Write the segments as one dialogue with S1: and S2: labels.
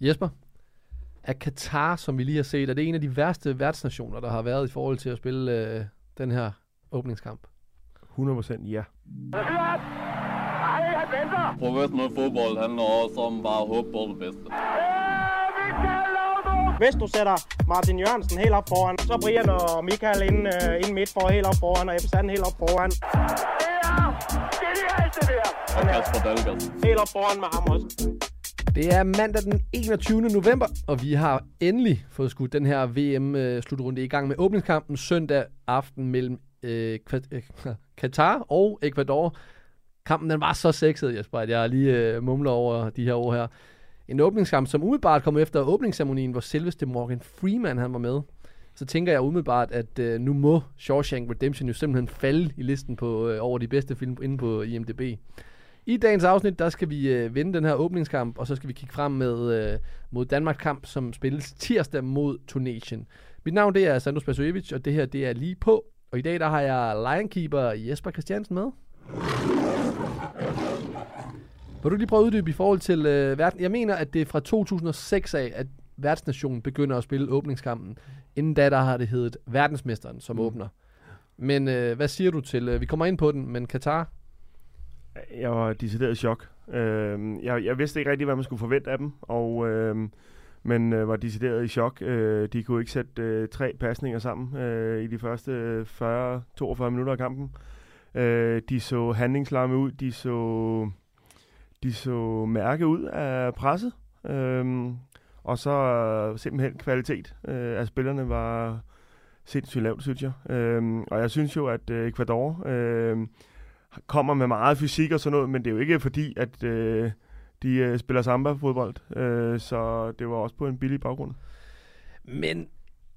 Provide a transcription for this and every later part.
S1: Jesper, er Katar, som vi lige har set, er det en af de værste værtsnationer, der har været i forhold til at spille øh, den her åbningskamp?
S2: 100% ja.
S3: Professionel fodbold handler også om bare at håbe på det bedste.
S4: Hvis du sætter Martin Jørgensen helt op foran, så Brian og Michael ind, uh, ind midt for helt op foran, og Ebbe Sand helt op foran.
S3: Og Kasper Dahlgaard.
S4: Helt op foran med ham også.
S1: Det er mandag den 21. november, og vi har endelig fået skudt den her VM-slutrunde øh, i gang med åbningskampen søndag aften mellem øh, Kva- øh, Katar og Ecuador. Kampen den var så sexet, Jesper, at jeg lige øh, mumler over de her ord her. En åbningskamp, som umiddelbart kom efter åbningsceremonien, hvor selveste Morgan Freeman han var med. Så tænker jeg umiddelbart, at øh, nu må Shawshank Redemption jo simpelthen falde i listen på øh, over de bedste film inde på IMDb. I dagens afsnit, der skal vi øh, vinde den her åbningskamp, og så skal vi kigge frem med øh, mod Danmarks kamp, som spilles tirsdag mod Tunesien. Mit navn det er Sandro Spasojevic, og det her det er lige på. Og i dag der har jeg Lionkeeper Jesper Christiansen med. Vil du lige prøve at uddybe i forhold til øh, verden? Jeg mener, at det er fra 2006 af, at værtsnationen begynder at spille åbningskampen. Inden da, der har det heddet verdensmesteren, som mm. åbner. Men øh, hvad siger du til, øh, vi kommer ind på den, men Katar?
S2: Jeg var decideret i chok. Øh, jeg, jeg vidste ikke rigtig, hvad man skulle forvente af dem, og, øh, men øh, var decideret i chok. Øh, de kunne ikke sætte øh, tre pasninger sammen øh, i de første øh, 40-42 minutter af kampen. Øh, de så handlingslamme ud, de så, de så mærke ud af presset, øh, og så øh, simpelthen kvalitet øh, af spillerne var sindssygt lavt, synes jeg. Øh, og jeg synes jo, at øh, Ecuador... Øh, kommer med meget fysik og sådan noget, men det er jo ikke fordi, at øh, de øh, spiller samba-fodbold, øh, så det var også på en billig baggrund.
S1: Men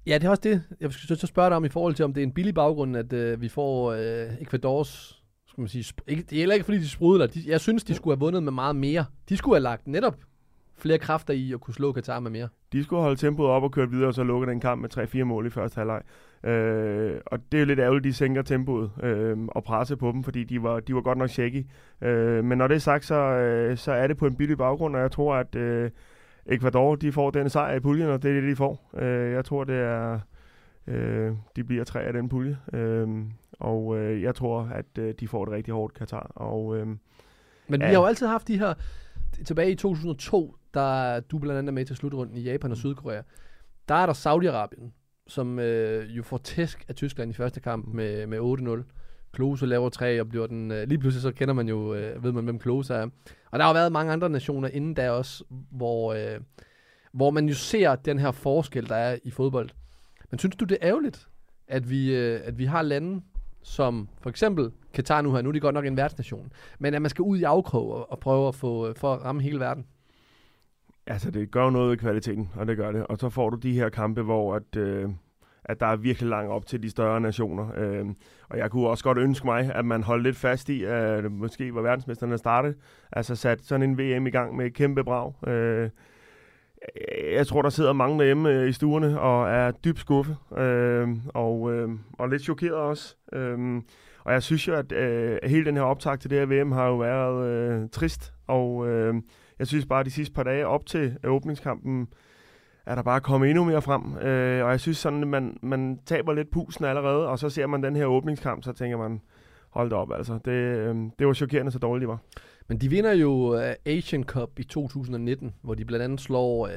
S1: ja, det er også det, jeg skal så spørge dig om i forhold til, om det er en billig baggrund, at øh, vi får øh, Ecuadors, skal man sige, ikke, det er heller ikke fordi, de sprudler. De, jeg synes, de skulle have vundet med meget mere. De skulle have lagt netop flere kræfter i at kunne slå Katar med mere.
S2: De skulle holde tempoet op og køre videre, og så lukke den kamp med 3-4 mål i første halvleg. Øh, og det er jo lidt ærgerligt, de sænker tempoet øh, og presser på dem, fordi de var, de var godt nok shaky. Øh, men når det er sagt, så, øh, så er det på en billig baggrund, og jeg tror, at øh, Ecuador de får den sejr i puljen, og det er det, de får. Øh, jeg tror, det er... Øh, de bliver tre af den pulje. Øh, og øh, jeg tror, at øh, de får et rigtig hårdt Katar. Og, øh,
S1: Men ja. vi har jo altid haft de her... Tilbage i 2002, der du blandt andet med til slutrunden i Japan og Sydkorea, der er der Saudi-Arabien, som øh, jo får tæsk af Tyskland i første kamp med, med 8-0. Klose laver tre og bliver den... Øh, lige pludselig så kender man jo, øh, ved man, hvem Klose er. Og der har jo været mange andre nationer inden da også, hvor, øh, hvor man jo ser den her forskel, der er i fodbold. Men synes du, det er ærgerligt, at vi, øh, at vi har lande, som for eksempel Katar nu her, nu er de godt nok en verdensnation, men at man skal ud i afkrog og, og prøve at få, øh, for at ramme hele verden?
S2: Altså, det gør jo noget ved kvaliteten, og det gør det. Og så får du de her kampe, hvor at, øh, at der er virkelig langt op til de større nationer. Øh, og jeg kunne også godt ønske mig, at man holdt lidt fast i, at måske var verdensmesterne startede. Altså sat sådan en VM i gang med et kæmpe brag. Øh, jeg tror, der sidder mange derhjemme øh, i stuerne og er dybt skuffet. Øh, og, øh, og lidt chokeret også. Øh, og jeg synes jo, at øh, hele den her optag til det her VM har jo været øh, trist. Og... Øh, jeg synes bare, at de sidste par dage op til åbningskampen, er der bare kommet endnu mere frem. Øh, og jeg synes sådan, at man, man taber lidt pusen allerede, og så ser man den her åbningskamp, så tænker man, hold da op, altså. Det, øh, det var chokerende, så dårligt de var.
S1: Men de vinder jo uh, Asian Cup i 2019, hvor de blandt andet slår, uh,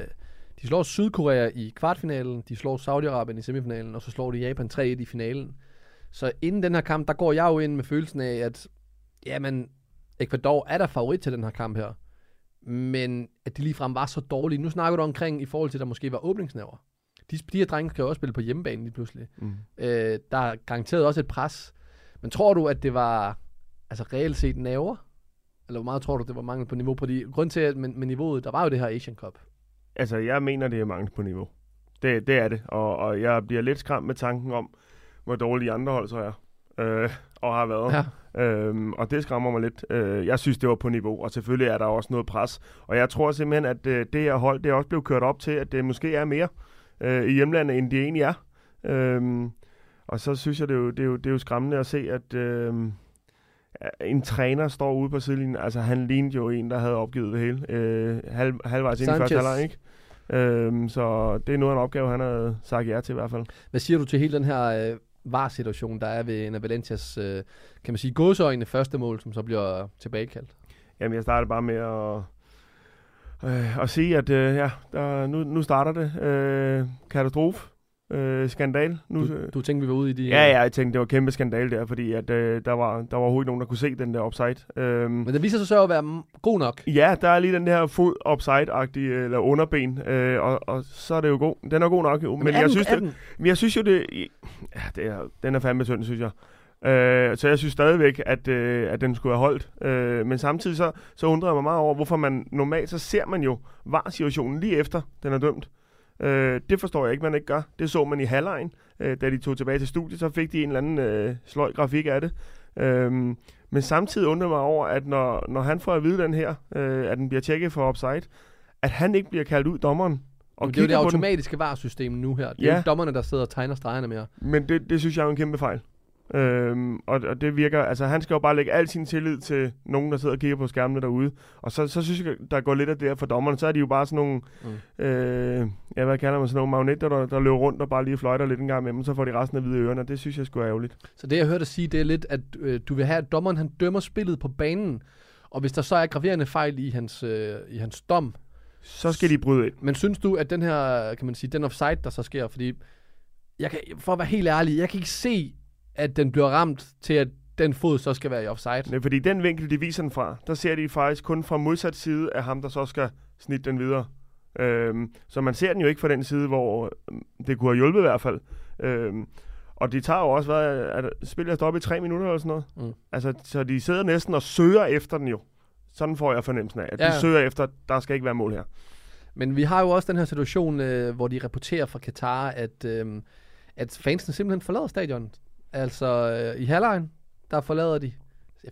S1: de slår Sydkorea i kvartfinalen, de slår Saudi-Arabien i semifinalen, og så slår de Japan 3-1 i finalen. Så inden den her kamp, der går jeg jo ind med følelsen af, at jamen, Ecuador er der favorit til den her kamp her men at de ligefrem var så dårlige. Nu snakker du omkring i forhold til, at der måske var åbningsnæver. De, de her drenge kan jo også spille på hjemmebane lige pludselig. Mm. Øh, der er garanteret også et pres. Men tror du, at det var altså reelt set næver? Eller hvor meget tror du, det var mangel på niveau? På de, grund til, at med, med niveauet, der var jo det her Asian Cup.
S2: Altså, jeg mener, det er mangel på niveau. Det, det er det. Og, og jeg bliver lidt skræmt med tanken om, hvor dårlige andre hold så er. Øh, og har været. Ja. Øhm, og det skræmmer mig lidt. Øh, jeg synes, det var på niveau, og selvfølgelig er der også noget pres. Og jeg tror simpelthen, at øh, det her hold, det er også blevet kørt op til, at det måske er mere øh, i hjemlandet, end det egentlig er. Øhm, og så synes jeg, det er jo, det er jo, det er jo skræmmende at se, at øh, en træner står ude på sidelinjen. Altså, han lignede jo en, der havde opgivet det hele. Øh, halv, halvvejs ind i første halvleg, ikke? Øhm, så det er noget af en opgave, han har sagt ja til i hvert fald.
S1: Hvad siger du til hele den her øh, var-situation, der er ved en af Valencias, øh, kan man sige, gåseøjne første mål, som så bliver tilbagekaldt?
S2: Jamen, jeg startede bare med at, øh, at sige, at øh, ja, der, nu, nu starter det. Øh, katastrofe. Øh, skandal. Nu,
S1: Du, du tænkte, vi var ude i de...
S2: Ja, ja, jeg tænkte, det var kæmpe skandal der, fordi at, øh, der, var, der var overhovedet nogen, der kunne se den der offside. Øhm,
S1: Men den viser sig så at være god nok.
S2: ja, der er lige den der fod offside-agtige, eller underben, øh, og, og så er det jo god. Den er god nok, jo. Men,
S1: er
S2: jeg,
S1: den,
S2: synes, det,
S1: den,
S2: men jeg synes jo, det, ja, det er, den er fandme tynd, synes jeg. Øh, så jeg synes stadigvæk, at, øh, at den skulle have holdt. Øh, men samtidig så, så undrer jeg mig meget over, hvorfor man normalt, så ser man jo var-situationen lige efter, den er dømt. Øh, det forstår jeg ikke, man ikke gør. Det så man i halvlejen, øh, da de tog tilbage til studiet, så fik de en eller anden øh, sløj grafik af det. Øh, men samtidig undrer mig over, at når, når han får at vide den her, øh, at den bliver tjekket for offside, at han ikke bliver kaldt ud dommeren.
S1: og det er jo det automatiske var-system nu her. Det er
S2: Ja.
S1: ikke dommerne, der sidder og tegner stregerne mere.
S2: Men det, det synes jeg er en kæmpe fejl. Øhm, og, og det virker, altså han skal jo bare lægge al sin tillid til nogen, der sidder og kigger på skærmene derude. Og så, så synes jeg, der går lidt af det her for dommerne. Så er de jo bare sådan nogle,
S1: Mm.
S2: øh, ja, hvad kalder man sådan nogle magnetter, der, der løber rundt og bare lige fløjter lidt en gang imellem, så får de resten af hvide ørerne. Det synes jeg skulle er ærgerligt.
S1: Så det, jeg hørte dig sige, det er lidt, at øh, du vil have, at dommeren han dømmer spillet på banen, og hvis der så er graverende fejl i hans, øh, i hans dom,
S2: Så skal de bryde ind.
S1: men synes du, at den her, kan man sige, den offside, der så sker, fordi, jeg kan, for at være helt ærlig, jeg kan ikke se, at den bliver ramt til, at den fod så skal være i offside.
S2: Nej, fordi den vinkel, de viser den fra, der ser de faktisk kun fra modsat side af ham, der så skal snitte den videre. Øhm, så man ser den jo ikke fra den side, hvor øhm, det kunne have hjulpet i hvert fald. Øhm, og de tager jo også, hvad, at spillet er i tre minutter eller sådan noget.
S1: Mm.
S2: Altså, så de sidder næsten og søger efter den jo. Sådan får jeg fornemmelsen af, at. Ja. de søger efter, der skal ikke være mål her.
S1: Men vi har jo også den her situation, øh, hvor de rapporterer fra Katar, at, øh, at fansene simpelthen forlader stadion. Altså øh, i halvlejen, der forlader de,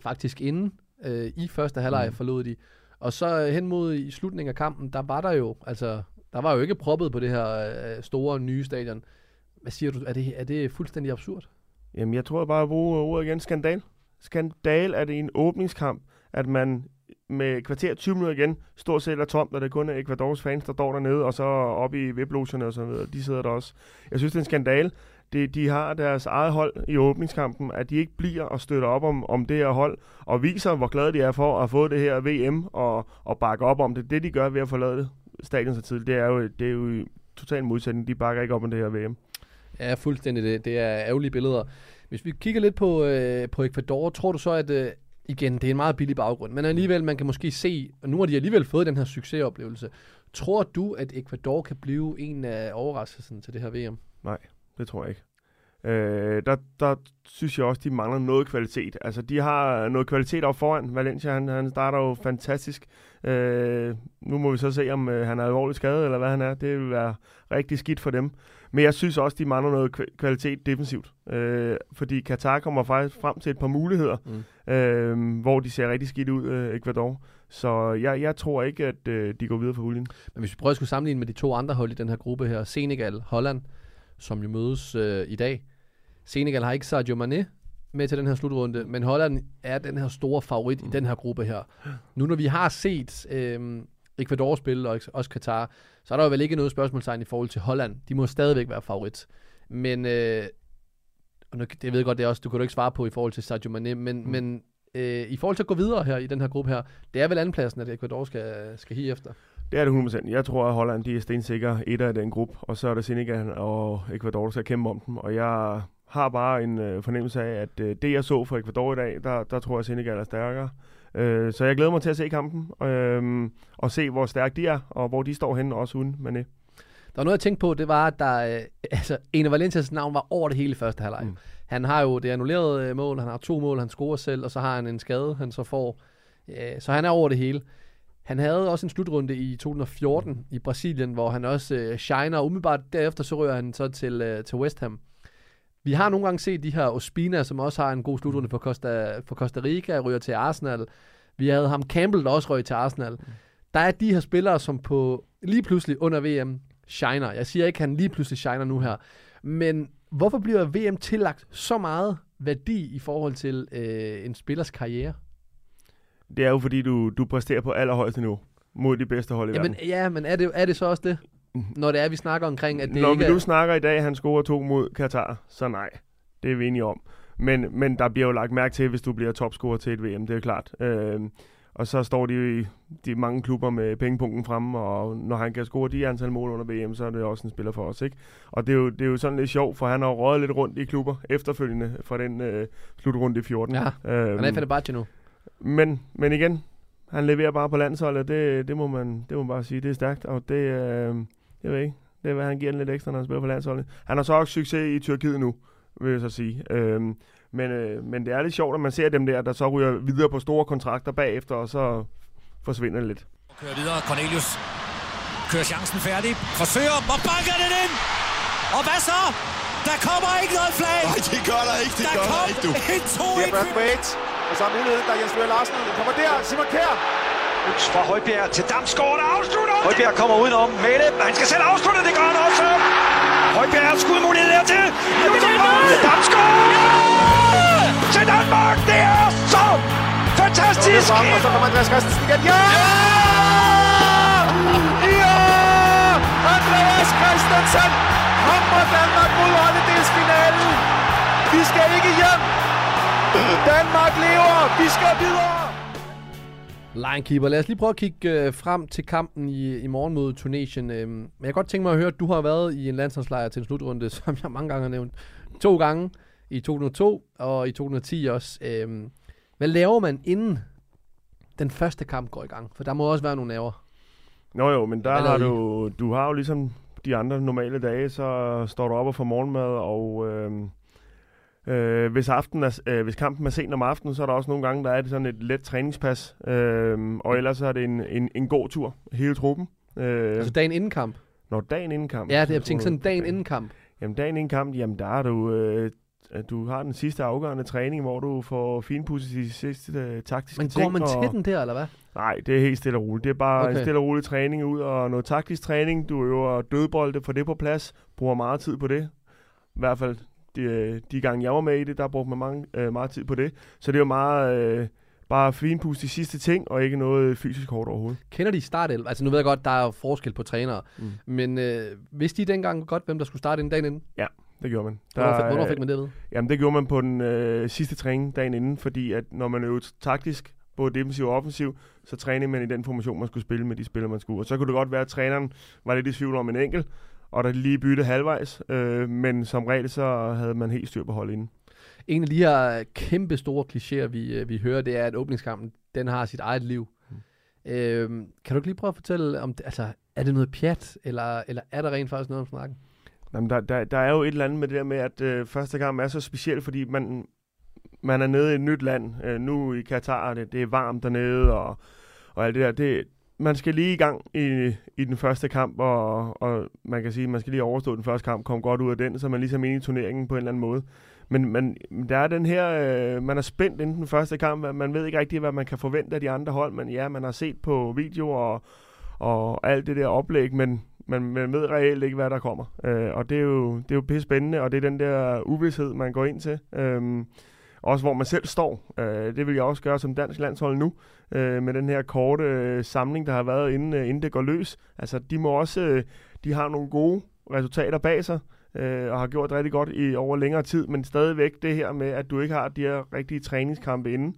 S1: faktisk inden øh, i første halvleg
S2: Mm.
S1: forlod de. Og så øh, hen mod i slutningen af kampen, der var der jo, altså, der var jo ikke proppet på det her øh, store nye stadion. Hvad siger du? Er det, er det fuldstændig absurd?
S2: Jamen, jeg tror jeg bare at bruge ordet igen. Skandal. Skandal er det i en åbningskamp, at man med kvarter 20 minutter igen stort set er tomt, og det kun er Ecuadors fans, der står dernede, og så oppe i viplogerne og sådan noget. De sidder der også. Jeg synes, det er en skandal. Det, de har deres eget hold i åbningskampen, at de ikke bliver og støtter op om, om det her hold, og viser, hvor glade de er for at fået det her VM, og, og bakke op om det. Det, de gør ved at forlade det stadion så tidligt, det er jo, det er jo total modsætning. De bakker ikke op om det her VM.
S1: Ja, fuldstændig det. Det er ærgerlige billeder. Hvis vi kigger lidt på, øh, på Ecuador, tror du så, at øh, igen, det er en meget billig baggrund, men alligevel, man kan måske se, og nu har de alligevel fået den her succesoplevelse. Tror du, at Ecuador kan blive en af overraskelsen til det her VM?
S2: Det tror jeg ikke. Øh, der, der synes jeg også, de mangler noget kvalitet. Altså, de har noget kvalitet op foran. Valencia, han, han starter jo fantastisk. Øh, nu må vi så se, om øh, han er alvorligt skadet, eller hvad han er. Det vil være rigtig skidt for dem. Men jeg synes også, de mangler noget kva- kvalitet defensivt. Øh, fordi Katar kommer faktisk frem til et par muligheder,
S1: Mm.
S2: øh, hvor de ser rigtig skidt ud, øh, Ecuador. Så jeg, jeg tror ikke, at øh, de går videre fra huljen.
S1: Men hvis vi prøver at skulle sammenligne med de to andre hold i den her gruppe her, Senegal, Holland, som jo mødes øh, i dag. Senegal har ikke Sadio Mane med til den her slutrunde, men Holland er den her store favorit i den her gruppe her. Nu når vi har set øh, Ecuador spille, og også Katar, så er der jo vel ikke noget spørgsmålstegn i forhold til Holland. De må stadigvæk være favorit. Men, øh, og nu, det ved jeg godt, det er også, du kan du ikke svare på i forhold til Sadio Mane, men, mm. men øh, i forhold til at gå videre her i den her gruppe her, det er vel andenpladsen, at Ecuador skal, skal hive efter.
S2: Det er det 100%. Jeg tror, at Holland de er stensikre et af den gruppe, og så er det Senegal og Ecuador, der skal kæmpe om dem. Og jeg har bare en øh, fornemmelse af, at øh, det, jeg så for Ecuador i dag, der, der tror jeg, at Senegal er stærkere. Øh, så jeg glæder mig til at se kampen, øh, og se, hvor stærke de er, og hvor de står henne, også uden Mané.
S1: Der var noget, jeg tænkte på, det var, at der, øh, altså, en af Valencias navn var over det hele første halvleg.
S2: Mm.
S1: Mm. Han har jo det annullerede øh, mål, han har to mål, han scorer selv, og så har han en skade, han så får. Øh, så han er over det hele. Han havde også en slutrunde i 2014 i Brasilien, hvor han også øh, shiner, og umiddelbart derefter så rører han så til, øh, til West Ham. Vi har nogle gange set de her Ospina, som også har en god slutrunde for Costa, for Costa Rica, ryger til Arsenal. Vi havde ham Campbell, der også røg til Arsenal. Der er de her spillere, som på lige pludselig under VM shiner. Jeg siger ikke, at han lige pludselig shiner nu her. Men hvorfor bliver VM tillagt så meget værdi i forhold til øh, en spillers karriere?
S2: Det er jo fordi, du, du præsterer på allerhøjeste niveau mod de bedste hold i
S1: Jamen,
S2: verden.
S1: ja, men er det, er det så også det? når det er, vi snakker omkring, at det
S2: Når
S1: ikke
S2: vi
S1: er...
S2: nu snakker i dag, at han scorer to mod Katar, så nej. Det er vi enige om. Men, men der bliver jo lagt mærke til, hvis du bliver topscorer til et VM, det er klart. Øh, og så står de de mange klubber med pengepunkten fremme, og når han kan score de antal mål under VM, så er det også en spiller for os. Ikke? Og det er, jo, det er jo sådan lidt sjovt, for han har røget lidt rundt i klubber efterfølgende fra den øh, slutrunde i 14.
S1: Ja,
S2: øhm,
S1: Han er i Fenerbahce nu.
S2: Men, men igen, han leverer bare på landsholdet, det, det, må, man, det må man bare sige, det er stærkt, og det, øh, jeg ved ikke, det er, hvad han giver den lidt ekstra, når han spiller på landsholdet. Han har så også succes i Tyrkiet nu, vil jeg så sige. Øhm, men, øh, men det er lidt sjovt, at man ser dem der, der så ryger videre på store kontrakter bagefter, og så forsvinder det lidt.
S5: Kører videre. Cornelius kører chancen færdig. Forsøger og banker den ind. Og hvad så? Der kommer ikke noget flag.
S6: Nej, det gør der ikke, det
S5: der
S6: gør der ikke, du.
S5: en 2
S7: Det er Brathwaite. Og så er muligheden, der er Jens Løger Larsen. Den kommer der. Simon Kjær.
S8: Uks fra Højbjerg til Damsgaard, der afslutter. Højbjerg kommer udenom med det. Han skal selv afslutte, det gør han også. Højbjerg har skudmulighed dertil. Damsgaard! Til Danmark, det er så fantastisk.
S7: Og så kommer Andreas Christensen igen. Ja! Ja! Danmark lever. Vi skal videre.
S1: Linekeeper, lad os lige prøve at kigge øh, frem til kampen i, i morgen mod Tunesien. Øhm, men jeg kan godt tænke mig at høre, at du har været i en landsholdslejr til en slutrunde, som jeg mange gange har nævnt. To gange i 2002 og i 2010 også. Øhm, hvad laver man inden den første kamp går i gang? For der må også være nogle nerver.
S2: Nå jo, men der har du, du har jo ligesom de andre normale dage, så står du op og får morgenmad, og øh, øh, hvis, aften er, øh, hvis kampen er sent om aftenen, så er der også nogle gange, der er det sådan et let træningspas, øh, og ellers er det en, en, en god tur, hele truppen. Øh,
S1: Altså dagen inden kamp.
S2: når dagen inden kamp.
S1: Ja, det
S2: så
S1: jeg
S2: tror
S1: tænkt
S2: du-
S1: sådan dagen inden kamp.
S2: Jamen, dagen inden kamp, jamen der er du... Øh, du har den sidste afgørende træning, hvor du får finpudset de sidste øh, taktiske
S1: Men
S2: ting.
S1: går man
S2: og-
S1: til den der, eller hvad?
S2: Nej, det er helt stille og roligt. Det er bare okay.
S1: Okay.
S2: en stille og rolig træning ud og noget taktisk træning. Du øver dødbolde, får det på plads. Bruger meget tid på det. I hvert fald de, de gange, jeg var med i det, der brugte man mange, øh, meget tid på det. Så det er jo meget øh, bare finpust de sidste ting, og ikke noget fysisk hårdt overhovedet.
S1: Kender de startelv? Altså nu ved jeg godt, der er forskel på trænere.
S2: Mm.
S1: Men øh, vidste de dengang godt, hvem der skulle starte inden dagen inden?
S2: Det gjorde man.
S1: Hvornår, fik,
S2: øh,
S1: hvornår fik man det ved?
S2: Jamen, det gjorde man på den øh, sidste træning dagen inden, fordi at når man øvede taktisk, både defensiv og offensiv, så trænede man i den formation, man skulle spille med de spillere, man skulle. Og så kunne det godt være, at træneren var lidt i tvivl om en enkelt, og der lige bytte halvvejs, øh, men som regel så havde man helt styr på holdet inden.
S1: En af de her kæmpe store klichéer, vi, øh, vi hører, det er, at åbningskampen, den har sit eget liv. Mm. Øhm, kan du ikke lige prøve at fortælle, om det, altså, er det noget pjat, eller, eller er der rent faktisk noget om snakken?
S2: Jamen, der, der, der er jo et eller andet med det der med, at øh, første gang er så speciel, fordi man, man er nede i et nyt land. Øh, nu i Katar, det, det er varmt dernede, og, og alt det der. Det, man skal lige i gang i, i den første kamp, og, og man kan sige, at man skal lige overstå den første kamp, komme godt ud af den, så man ligesom er inde i turneringen på en eller anden måde. Men man, der er den her, øh, man er spændt inden den første kamp, man ved ikke rigtig, hvad man kan forvente af de andre hold, men ja, man har set på video og, og alt det der oplæg, men man, man ved reelt ikke, hvad der kommer. Øh, og det er jo, det er jo pisse spændende, og det er den der uvidshed, man går ind til. Øh, også hvor man selv står. Øh, det vil jeg også gøre som dansk landshold nu, øh, med den her korte øh, samling, der har været, inden, øh, inden det går løs. Altså, de må også, øh, de har nogle gode resultater bag sig, øh, og har gjort rigtig godt i over længere tid, men stadigvæk det her med, at du ikke har de her rigtige træningskampe inden.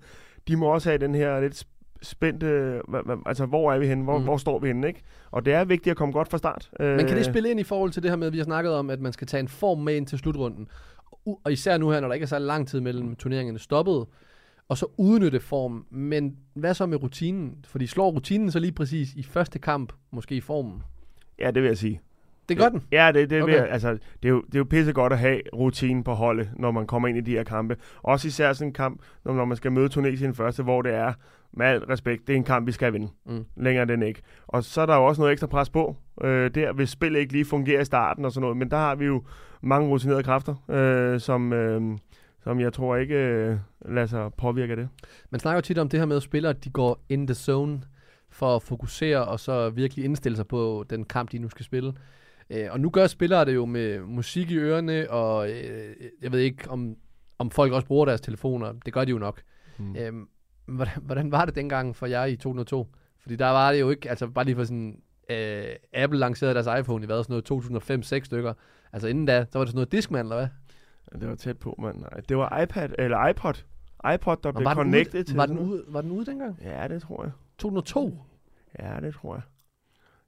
S2: De må også have den her lidt sp- spændte, altså hvor er vi henne, hvor,
S1: Mm.
S2: mm. hvor står vi henne, ikke? Og det er vigtigt at komme godt fra start.
S1: Men kan det
S2: Øh,
S1: spille ind i forhold til det her med, at vi har snakket om, at man skal tage en form med ind til slutrunden? Og især nu her, når der ikke er så lang tid mellem turneringerne stoppet, og så udnytte form. Men hvad så med rutinen? Fordi slår rutinen så lige præcis i første kamp, måske i formen?
S2: Ja, det vil jeg sige.
S1: Det gør den.
S2: Ja, det, det, Okay. vil, jeg- altså, det, er jo, det er jo pisse godt at have rutinen på holdet, når man kommer ind i de her kampe. Også især sådan en kamp, når, når man skal møde Tunesien første, hvor det er, med al respekt, det er en kamp, vi skal vinde.
S1: Mm.
S2: Længere er den ikke. Og så er der jo også noget ekstra pres på, øh, der, hvis spillet ikke lige fungerer i starten og sådan noget. Men der har vi jo mange rutinerede kræfter, øh, som, øh, som jeg tror ikke øh, lader sig påvirke af det.
S1: Man snakker jo tit om det her med, at spillere de går in the zone for at fokusere og så virkelig indstille sig på den kamp, de nu skal spille. Øh, og nu gør spillere det jo med musik i ørerne, og øh, jeg ved ikke, om, om folk også bruger deres telefoner. Det gør de jo nok. Mm. Øhm, hvordan, hvordan var det dengang for jer i 2002? Fordi der var det jo ikke, altså bare lige for sådan øh, Apple lancerede deres iPhone i hvad, sådan noget 2005-6 stykker. Altså inden da, så var det sådan noget Discman, eller hvad?
S2: Ja, Det var tæt på, mand. Nej, det var iPad, eller iPod. iPod, der blev
S1: var, den
S2: connected
S1: ude,
S2: til
S1: var, den ude, var den ude dengang?
S2: Ja, det tror jeg.
S1: 2002?
S2: Ja, det tror jeg.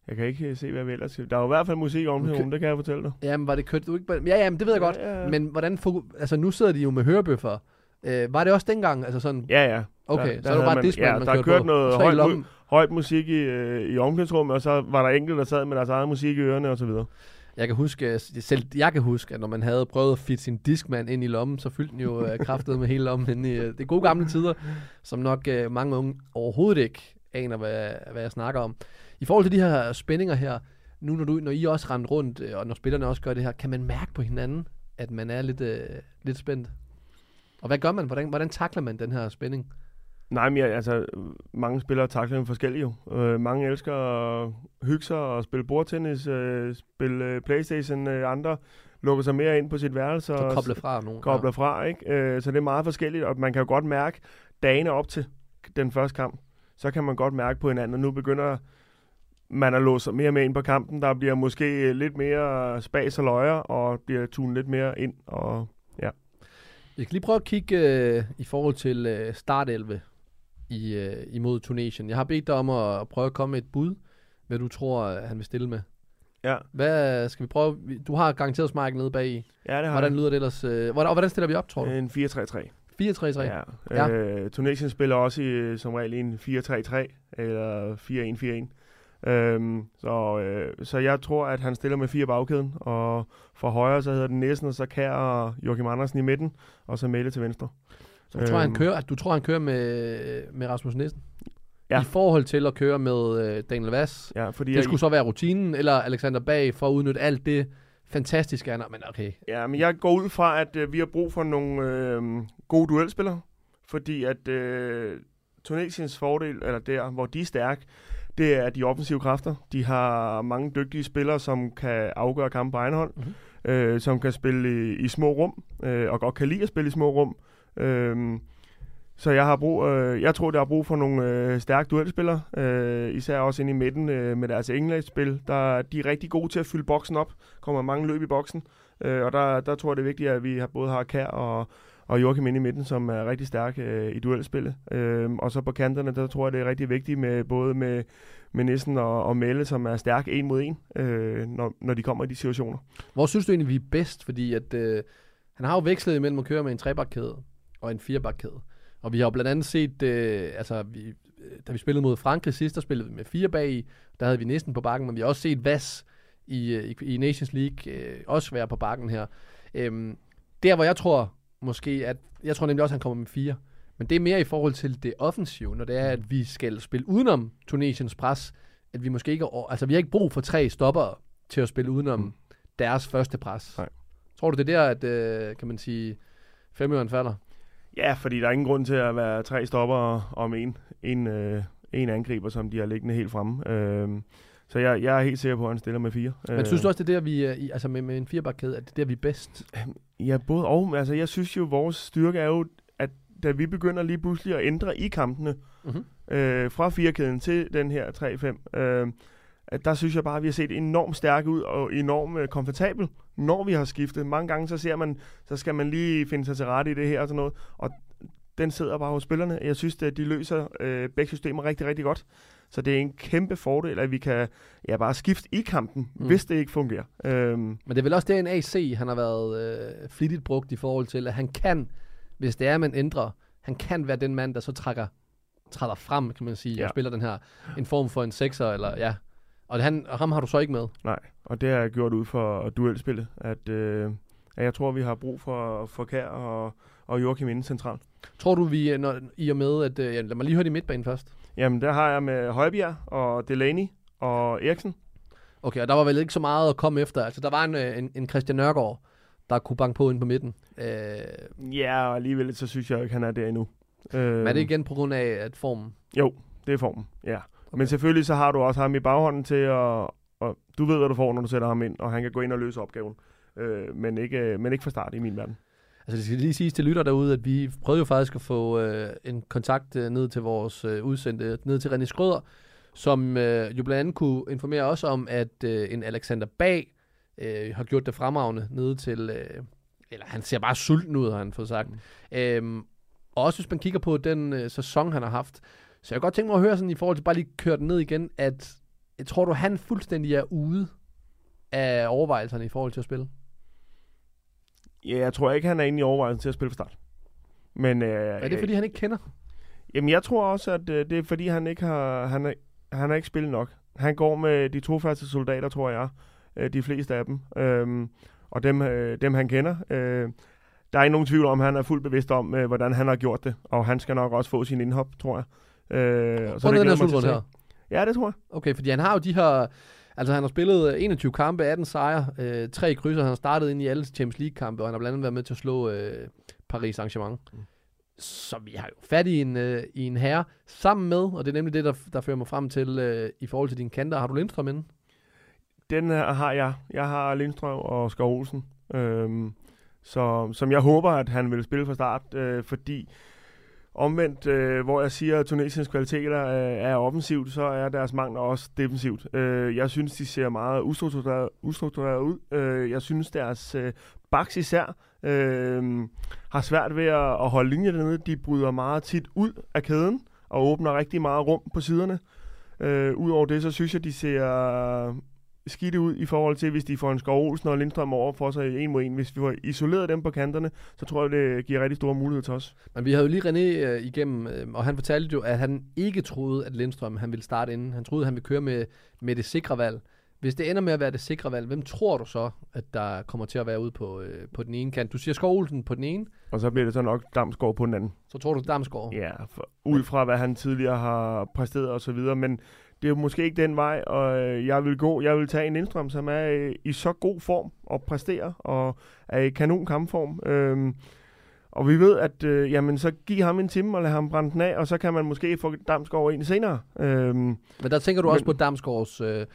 S2: Jeg kan ikke se, hvad vi ellers skal. Der er jo i hvert fald musik om
S1: Okay.
S2: okay. det kan jeg fortælle dig.
S1: Jamen, var det kørt du ikke? Ja, ja, men det ved jeg godt.
S2: Ja, ja.
S1: Men hvordan, altså nu sidder de jo med hørebøffer. Øh, var det også dengang? Altså sådan,
S2: Ja, ja.
S1: Okay,
S2: der
S1: så er det
S2: havde
S1: bare
S2: man-
S1: Discman,
S2: ja,
S1: man
S2: der
S1: kørte
S2: kørte
S1: på.
S2: noget
S1: Så
S2: højt, mu- højt musik i, øh, i omklædningsrummet, og så var der enkelte, der sad med deres eget musik i ørerne og så videre.
S1: Jeg kan huske, selv jeg kan huske, at når man havde prøvet at fitte sin Discman ind i lommen, så fyldte den jo øh, kraftet med hele lommen inde i øh, det gode gamle tider, som nok øh, mange unge overhovedet ikke aner, hvad, hvad jeg snakker om. I forhold til de her spændinger her, nu når, du, når I også rendte rundt, øh, og når spillerne også gør det her, kan man mærke på hinanden, at man er lidt, øh, lidt spændt? Og hvad gør man? Hvordan, hvordan takler man den her spænding?
S2: Nej, men jeg, altså, mange spillere takler dem forskelligt jo. Øh, mange elsker at hygge sig og spille bordtennis, øh, spille øh, Playstation, øh, andre lukker sig mere ind på sit værelse og
S1: koble fra nogen.
S2: kobler fra, ikke? Øh, så det er meget forskelligt, og man kan jo godt mærke dagene op til den første kamp, så kan man godt mærke på hinanden, nu begynder man at låse sig mere med ind på kampen. Der bliver måske lidt mere spas og løjer, og bliver tunet lidt mere ind, og
S1: Vi skal lige prøve at kigge øh, i forhold til øh, startelve i, øh, imod Tunesien. Jeg har bedt dig om at prøve at komme med et bud, hvad du tror, øh, han vil stille med.
S2: ja,
S1: Hvad skal vi prøve? Du har garanteret smart nede bag i.
S2: ja det har
S1: Hvordan lyder det ellers? Øh, hvordan, og hvordan stiller vi op, tror du?
S2: En 4-3-3.
S1: 4-3-3?
S2: Ja.
S1: Ja.
S2: Øh, Tunesien spiller også i, som regel en 4-3-3 eller 4-1-4-1. Øhm, så, øh, så jeg tror, at han stiller med fire bagkæden, og for højre så hedder den Nielsen, og så Kær og Joachim Andersen i midten, og så Mette til venstre.
S1: Så du tror, han
S2: Øhm.
S1: kører, du tror, han kører med, med Rasmus Nissen?
S2: Ja.
S1: I forhold til at køre med øh, Daniel Vass?
S2: Ja, fordi
S1: Det
S2: jeg,
S1: skulle så være rutinen, eller Alexander Bag for at udnytte alt det fantastiske, han. Men okay,
S2: ja, men jeg går ud fra, at øh, vi har brug for nogle øh, gode duelspillere, fordi at øh, Tunesiens fordel, eller der, hvor de er stærke, det er de offensive kræfter. De har mange dygtige spillere, som kan afgøre kampen på egen hånd,
S1: Mhm.
S2: mm-hmm. øh, som kan spille i, i små rum, øh, og godt kan lide at spille i små rum. Øhm, så jeg har brug, øh, jeg tror, der har brug for nogle øh, stærke duelspillere, øh, især også inde i midten øh, med deres englandsspil. Der, de er rigtig gode til at fylde boksen op, kommer mange løb i boksen, øh, og der, der tror jeg, det er vigtigt, at vi har både har Kær og, og Joachim inde i midten, som er rigtig stærke øh, i duelspillet. Øh, og så på kanterne, der tror jeg, det er rigtig vigtigt med både med, med Nissen og, og Melle, som er stærk en mod en, øh, når, når de kommer i de situationer.
S1: Hvor synes du egentlig, vi er bedst? Fordi at, øh, han har jo vekslet imellem at køre med en trebakkæde og en firebakkæde. Og vi har jo blandt andet set, øh, altså vi, øh, da vi spillede mod Frankrig sidst, der spillede vi med fire bag i. Der havde vi næsten på bakken, men vi har også set Vas i, øh, i, i Nations League øh, også være på bakken her. Øhm, der hvor jeg tror måske, at jeg tror nemlig også, at han kommer med fire. Men det er mere i forhold til det offensive, når det er, at vi skal spille udenom Tunesiens pres, at vi måske ikke, er- altså vi har ikke brug for tre stopper til at spille udenom
S2: Mm.
S1: deres første pres.
S2: Nej.
S1: Tror du, det er der, at, øh, kan man sige, femøren falder?
S2: Ja, fordi der er ingen grund til at være tre stopper om en, en, øh, en angriber, som de har liggende helt fremme. Øh, så jeg, jeg er helt sikker på, at han stiller med fire.
S1: Men synes du også, det er der, vi er, altså med, med en firebakkæde, at det er der, vi er bedst?
S2: Ja, både og. Altså, jeg synes jo, vores styrke er jo, at da vi begynder lige pludselig at ændre i kampene,
S1: Mhm.
S2: øh, fra firekæden til den her 3-5, øh, der synes jeg bare, at vi har set enormt stærke ud og enormt øh, komfortabel, når vi har skiftet. Mange gange så ser man, så skal man lige finde sig til rette i det her og sådan noget, og den sidder bare hos spillerne. Jeg synes, at de løser øh, begge systemer rigtig, rigtig godt. Så det er en kæmpe fordel, at vi kan ja, bare skifte i kampen,
S1: Mm.
S2: hvis det ikke fungerer. Øhm,
S1: Men det er vel også det, en AC, han har været øh, flittigt brugt i forhold til, at han kan, hvis det er, man ændrer, han kan være den mand, der så trækker, træder frem, kan man sige. Ja. og spiller den her, en form for en sekser, eller ja. Og, han, og ham har du så ikke med.
S2: Nej, og det har jeg gjort ud for duelspillet, at, øh, at jeg tror, vi har brug for, for Kær og, og Joachim inden centralt.
S1: Tror du, vi, øh, når, i og med, at, øh, lad mig lige høre de midtbanen først.
S2: Jamen, der har jeg med Højbjerg og Delaney og Eriksen.
S1: Okay, og der var vel ikke så meget at komme efter. Altså, der var en, øh, en, en Christian Nørgaard, der kunne banke på ind på midten. Øh,
S2: Ja, og alligevel så synes jeg ikke, han er der endnu. Øh,
S1: men er det igen på grund af, at formen...
S2: Jo, det er formen, ja. Okay. Men selvfølgelig så har du også ham i baghånden til at... Og du ved, hvad du får, når du sætter ham ind, og han kan gå ind og løse opgaven. Øh, men, ikke, øh, men ikke fra start i min verden.
S1: Altså, det skal lige siges til lytter derude, at vi prøvede jo faktisk at få øh, en kontakt øh, ned til vores øh, udsendte, ned til René Skrøder, som øh, jo blandt andet kunne informere os om, at øh, en Alexander Bag øh, har gjort det fremragende nede til, øh, eller han ser bare sulten ud, har han fået sagt. Mm. Øhm, og også hvis man kigger på den øh, sæson, han har haft. Så jeg kan godt tænke mig at høre sådan i forhold til bare lige køre den ned igen, at jeg tror du, han fuldstændig er ude af overvejelserne i forhold til at spille?
S2: Ja, jeg tror ikke, han er inde i overvejelsen til at spille for start. Men, øh,
S1: er det, fordi han ikke kender?
S2: Jamen, jeg tror også, at øh, det er, fordi han ikke har, han, er, han har ikke spillet nok. Han går med de to første soldater, tror jeg, øh, de fleste af dem. Øhm, og dem, øh, dem han kender. Øh, der er ikke nogen tvivl om, at han er fuldt bevidst om, øh, hvordan han har gjort det. Og han skal nok også få sin indhop, tror jeg.
S1: Øh, og så det den her slutrunde her?
S2: Ja, det tror jeg.
S1: Okay, fordi han har jo de her... Altså, han har spillet 21 kampe, 18 sejre, øh, tre krydser. Han har startet ind i alle Champions League-kampe, og han har blandt andet været med til at slå øh, Paris Saint-Germain. Mm. Så vi har jo fat i en, øh, i en herre sammen med, og det er nemlig det, der, der fører mig frem til øh, i forhold til dine kanter. Har du Lindstrøm inde?
S2: Den her har jeg. Jeg har Lindstrøm og Skov Olsen. Øhm, så, som jeg håber, at han vil spille fra start, øh, fordi omvendt, øh, hvor jeg siger, at Tunesiens kvaliteter øh, er offensivt, så er deres mangler også defensivt. Øh, jeg synes, de ser meget ustruktureret, ustruktureret ud. Øh, jeg synes, deres øh, baks især øh, har svært ved at, at holde linje dernede. De bryder meget tit ud af kæden og åbner rigtig meget rum på siderne. Øh, Udover det, så synes jeg, de ser skidt ud i forhold til, hvis de får en Skov Olsen og Lindstrøm over for sig en mod en. Hvis vi får isoleret dem på kanterne, så tror jeg, det giver rigtig store muligheder til os.
S1: Men vi havde jo lige René øh, igennem, øh, og han fortalte jo, at han ikke troede, at Lindstrøm han ville starte inden. Han troede, at han ville køre med, med det sikre valg. Hvis det ender med at være det sikre valg, hvem tror du så, at der kommer til at være ude på, øh, på den ene kant? Du siger Skov Olsen på den ene.
S2: Og så bliver det så nok Damsgaard på den anden.
S1: Så tror du Damsgaard?
S2: Ja, for, ud fra hvad han tidligere har præsteret og så videre. Men det er måske ikke den vej, og øh, jeg vil gå. Jeg vil tage en Lindstrøm, som er øh, i så god form og præsterer, og er i kanon kampform. Øhm, og vi ved, at øh, jamen, så giv ham en time og lad ham brænde den af, og så kan man måske få Damsgaard ind senere. Øhm,
S1: men der tænker du men, også på Damsgaards... Øh,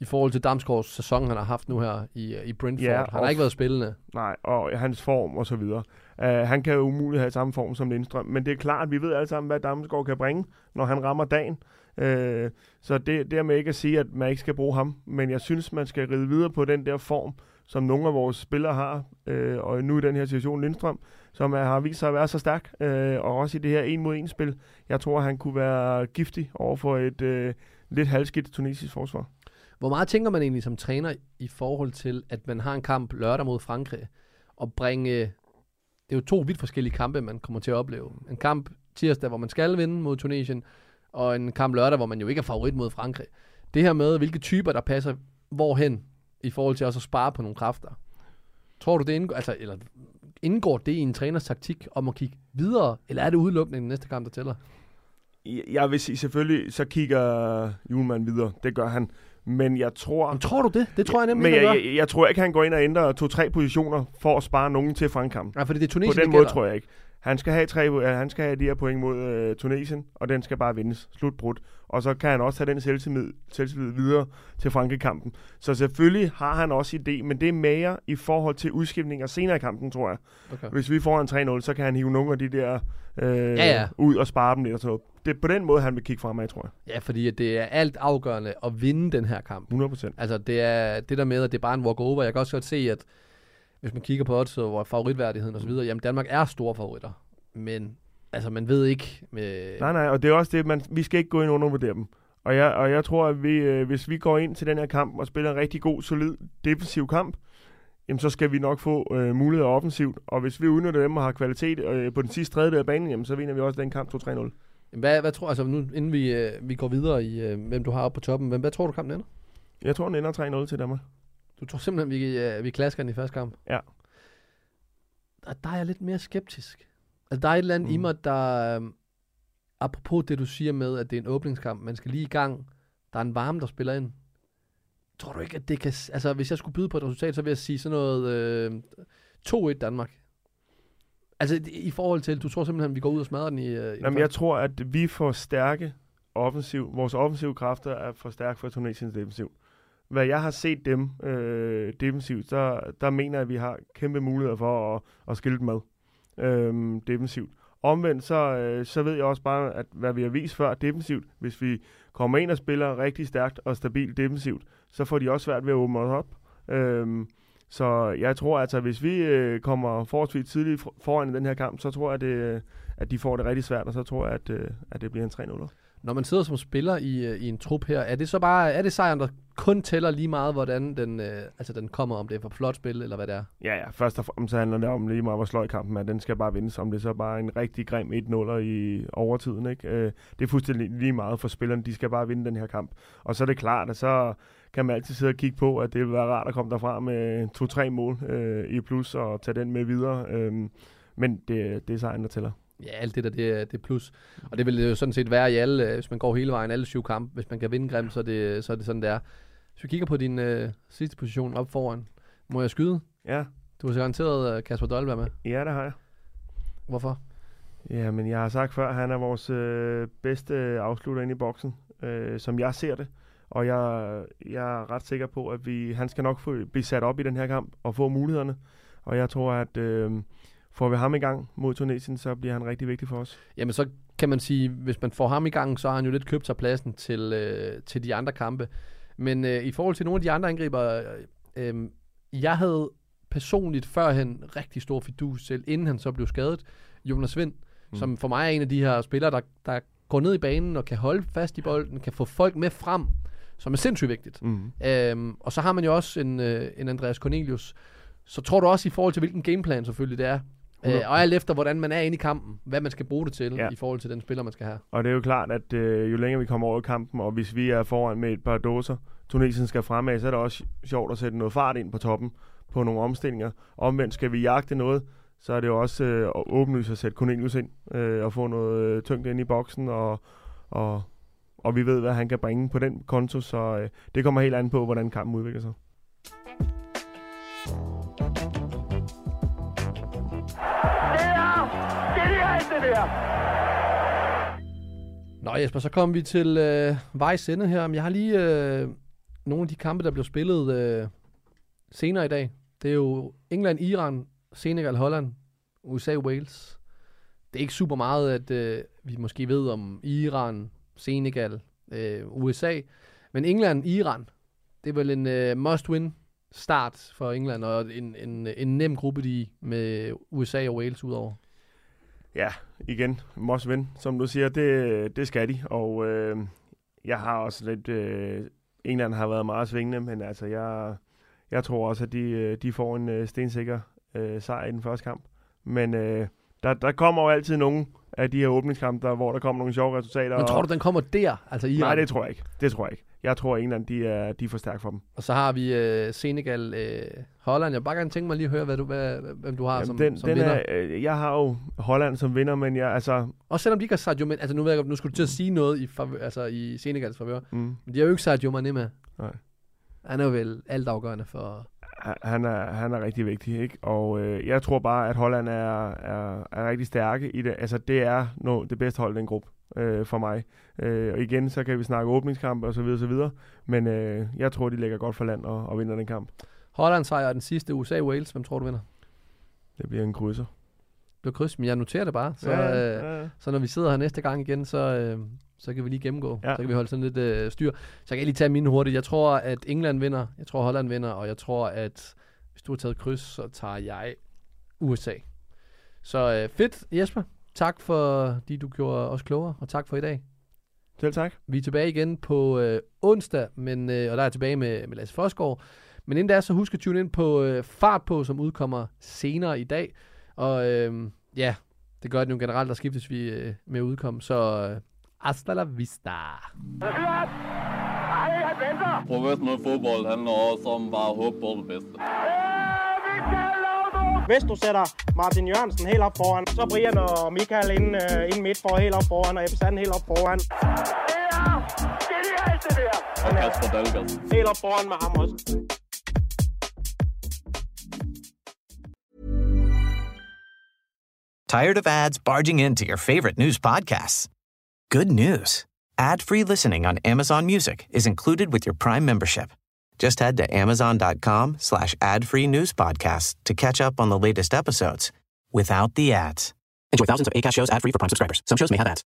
S1: i forhold til Damsgaards sæson, han har haft nu her i, i Brentford. Ja, han har ikke været spillende.
S2: Nej, og hans form og så videre. Uh, han kan jo umuligt have samme form som Lindstrøm, men det er klart, at vi ved alle sammen, hvad Damsgaard kan bringe, når han rammer dagen. Øh, så det dermed ikke at sige, at man ikke skal bruge ham, men jeg synes, man skal ride videre på den der form, som nogle af vores spillere har, øh, og nu i den her situation Lindstrøm, som er, har vist sig at være så stærk, øh, og også i det her en mod en spil. Jeg tror, han kunne være giftig over for et øh, lidt halvskidt tunesisk forsvar.
S1: Hvor meget tænker man egentlig som træner i forhold til, at man har en kamp lørdag mod Frankrig, og bringe... Det er jo to vidt forskellige kampe, man kommer til at opleve. En kamp tirsdag, hvor man skal vinde mod Tunesien, og en kamp lørdag, hvor man jo ikke er favorit mod Frankrig. Det her med, hvilke typer, der passer hvorhen, i forhold til også at spare på nogle kræfter. Tror du, det indgår, altså, eller indgår det i en træners taktik om at kigge videre, eller er det udelukkende den næste kamp, der tæller?
S2: Jeg vil sige, selvfølgelig, så kigger Julemand videre. Det gør han. Men jeg tror... Men
S1: tror du det? Det tror jeg nemlig,
S2: Men jeg, jeg, jeg, tror ikke, han går ind og ændrer to-tre positioner for at spare nogen til Frankkamp.
S1: Ja, fordi det er Tunesien,
S2: På den måde tror jeg ikke. Han skal have, tre, han skal have de her point mod øh, Tunesien, og den skal bare vindes. Slutbrudt. Og så kan han også tage den selvtillid, selvtillid videre til Frankrig-kampen. Så selvfølgelig har han også idé, men det er mere i forhold til udskiftninger senere i kampen, tror jeg. Okay. Hvis vi får en 3-0, så kan han hive nogle af de der øh, ja, ja. ud og spare dem lidt og så Det er på den måde, han vil kigge fremad, tror jeg.
S1: Ja, fordi det er alt afgørende at vinde den her kamp.
S2: 100%.
S1: Altså, det er det der med, at det er bare en walk-over. Jeg kan også godt se, at hvis man kigger på odds hvor favoritværdigheden osv., jamen Danmark er store favoritter. Men altså, man ved ikke... Med...
S2: Nej, nej, og det er også det, man, vi skal ikke gå ind og undervurdere dem. Og jeg, og jeg tror, at vi, øh, hvis vi går ind til den her kamp og spiller en rigtig god, solid, defensiv kamp, jamen så skal vi nok få øh, muligheder offensivt. Og hvis vi udnytter dem og har kvalitet øh, på den sidste tredjedel af banen, jamen så vinder vi også den kamp 2-3-0.
S1: Hvad, hvad tror altså nu, inden vi, øh, vi går videre i, øh, hvem du har oppe på toppen, hvad, hvad tror du kampen ender?
S2: Jeg tror, den ender 3-0 til Danmark.
S1: Du tror simpelthen, vi, øh, vi klasker den i første kamp?
S2: Ja.
S1: Der, der er jeg lidt mere skeptisk. Altså, der er et eller andet mm. i mig, der... Øh, apropos det, du siger med, at det er en åbningskamp, man skal lige i gang. Der er en varme, der spiller ind. Tror du ikke, at det kan... Altså, hvis jeg skulle byde på et resultat, så vil jeg sige sådan noget... Øh, 2-1 Danmark. Altså, i forhold til, du tror simpelthen, at vi går ud og smadrer den i... Øh, i
S2: Jamen, jeg tror, at vi får stærke offensiv... Vores offensive kræfter er for stærke for Tunesiens defensiv hvad jeg har set dem øh, defensivt, så der mener jeg, at vi har kæmpe muligheder for at, at skille dem med øh, defensivt. Omvendt, så, øh, så ved jeg også bare, at hvad vi har vist før defensivt, hvis vi kommer ind og spiller rigtig stærkt og stabilt defensivt, så får de også svært ved at åbne os op. Øh, så jeg tror altså, at hvis vi øh, kommer forholdsvis tidligt foran i den her kamp, så tror jeg, at, det, at de får det rigtig svært, og så tror jeg, at, øh, at det bliver en 3-0.
S1: Når man sidder som spiller i, øh, i en trup her, er det så bare er det sejren, der kun tæller lige meget, hvordan den, øh, altså den kommer, om det er for flot spil, eller hvad det er?
S2: Ja, ja. Først og fremmest handler det om lige meget, hvor sløj kampen er. Den skal bare vindes, om det så bare en rigtig grim 1-0 i overtiden. Ikke? Øh, det er fuldstændig lige meget for spillerne. De skal bare vinde den her kamp. Og så er det klart, at så kan man altid sidde og kigge på, at det vil være rart at komme derfra med to-tre mål øh, i plus og tage den med videre. Øh, men det, det er sejren, der tæller.
S1: Ja, alt det der, det er, det er plus. Og det vil jo sådan set være i alle, hvis man går hele vejen, alle syv kampe. Hvis man kan vinde Grim, så er det, så er det sådan, det er. Hvis vi kigger på din øh, sidste position op foran, må jeg skyde?
S2: Ja.
S1: Du har så garanteret uh, Kasper Dolberg med.
S2: Ja, det har jeg.
S1: Hvorfor?
S2: Ja, men jeg har sagt før, at han er vores øh, bedste afslutter ind i boksen, øh, som jeg ser det. Og jeg, jeg er ret sikker på, at vi, han skal nok få, blive sat op i den her kamp og få mulighederne. Og jeg tror, at øh, får vi ham i gang mod Tunesien, så bliver han rigtig vigtig for os.
S1: Jamen så kan man sige, hvis man får ham i gang, så har han jo lidt købt sig pladsen til, øh, til de andre kampe. Men øh, i forhold til nogle af de andre angriber, øh, øh, jeg havde personligt førhen rigtig stor fidus selv, inden han så blev skadet, Jonas Vind, mm. som for mig er en af de her spillere, der, der går ned i banen og kan holde fast i bolden, kan få folk med frem, som er sindssygt vigtigt. Mm. Øhm, og så har man jo også en, øh, en Andreas Cornelius. Så tror du også i forhold til, hvilken gameplan selvfølgelig det er, Øh, og alt efter, hvordan man er inde i kampen, hvad man skal bruge det til ja. i forhold til den spiller, man skal have.
S2: Og det er jo klart, at øh, jo længere vi kommer over i kampen, og hvis vi er foran med et par dåser, Tunesien skal fremad, så er det også sjovt at sætte noget fart ind på toppen på nogle omstillinger. Omvendt skal vi jagte noget, så er det jo også øh, åbenlyst at sætte Cornelius ind øh, og få noget øh, tyngde ind i boksen, og, og, og vi ved, hvad han kan bringe på den konto, så øh, det kommer helt an på, hvordan kampen udvikler sig.
S1: Det der. Nå Jesper, så kommer vi til øh, vejs ende her. Jeg har lige øh, nogle af de kampe, der bliver spillet øh, senere i dag. Det er jo England, Iran, Senegal, Holland, USA, Wales. Det er ikke super meget, at øh, vi måske ved om Iran, Senegal, øh, USA. Men England, Iran, det er vel en øh, must-win start for England, og en, en, en nem gruppe de med USA og Wales udover
S2: ja, igen, must win, som du siger, det, det skal de. Og øh, jeg har også lidt... Øh, England har været meget svingende, men altså, jeg, jeg tror også, at de, øh, de får en øh, stensikker øh, sejr i den første kamp. Men øh, der, der kommer jo altid nogen af de her åbningskampe, der, hvor der kommer nogle sjove resultater.
S1: Men tror du, den kommer der? Altså
S2: Iran? Nej, det tror jeg ikke. Det tror jeg ikke. Jeg tror, at England de er, de er for stærke for dem.
S1: Og så har vi øh, Senegal, øh, Holland. Jeg bare gerne tænke mig lige at høre, hvad du, hvad, hvem du har Jamen, som,
S2: den,
S1: som
S2: den
S1: vinder.
S2: Er, øh, jeg har jo Holland som vinder, men jeg altså...
S1: Og selvom de ikke har Sadio Mane, altså nu, ved jeg, nu skulle du til at sige noget i, favør, altså i Senegals favør, mm. men de har jo ikke Sadio Mane med. Nej. Han er jo vel altafgørende for...
S2: Han er, han er rigtig vigtig, ikke? Og øh, jeg tror bare, at Holland er, er, er rigtig stærke i det. Altså, det er no, det bedste hold i den gruppe øh, for mig. Øh, og igen, så kan vi snakke åbningskamp og så videre, så videre. Men øh, jeg tror, de lægger godt for land og, og vinder den kamp.
S1: Holland sejrer den sidste USA-Wales. Hvem tror du vinder?
S2: Det bliver en krydser.
S1: Det bliver kryds, men jeg noterer det bare. Så, ja, ja. Øh, så når vi sidder her næste gang igen, så, øh, så kan vi lige gennemgå. Ja. Så kan vi holde sådan lidt øh, styr. Så kan jeg lige tage mine hurtigt. Jeg tror, at England vinder. Jeg tror, Holland vinder. Og jeg tror, at hvis du har taget kryds, så tager jeg USA. Så øh, fedt, Jesper. Tak for, de du gjorde os klogere, og tak for i dag.
S2: Selv tak.
S1: Vi er tilbage igen på øh, onsdag, men, øh, og der er jeg tilbage med, med Lasse Forsgaard. Men inden da, så husk at tune ind på øh, Fart på, som udkommer senere i dag. Og øh, ja, det gør det jo generelt, der skiftes vi øh, med udkom. Så øh, hasta la vista.
S3: Professionel fodbold handler også om bare at håbe på det bedste.
S4: Du sætter Martin Jørgensen helt op foran, så Brian og Michael ind, uh, ind midt for helt op foran, og Ebbe helt op foran. Det er det der!
S3: Og.
S4: Helt op foran med ham også.
S6: Tired of ads barging into your favorite news podcasts? Good news. Ad-free listening on Amazon Music is included with your Prime membership. Just head to amazon.com slash ad-free news podcasts to catch up on the latest episodes without the ads. Enjoy thousands of ACAST shows ad free for Prime subscribers. Some shows may have ads.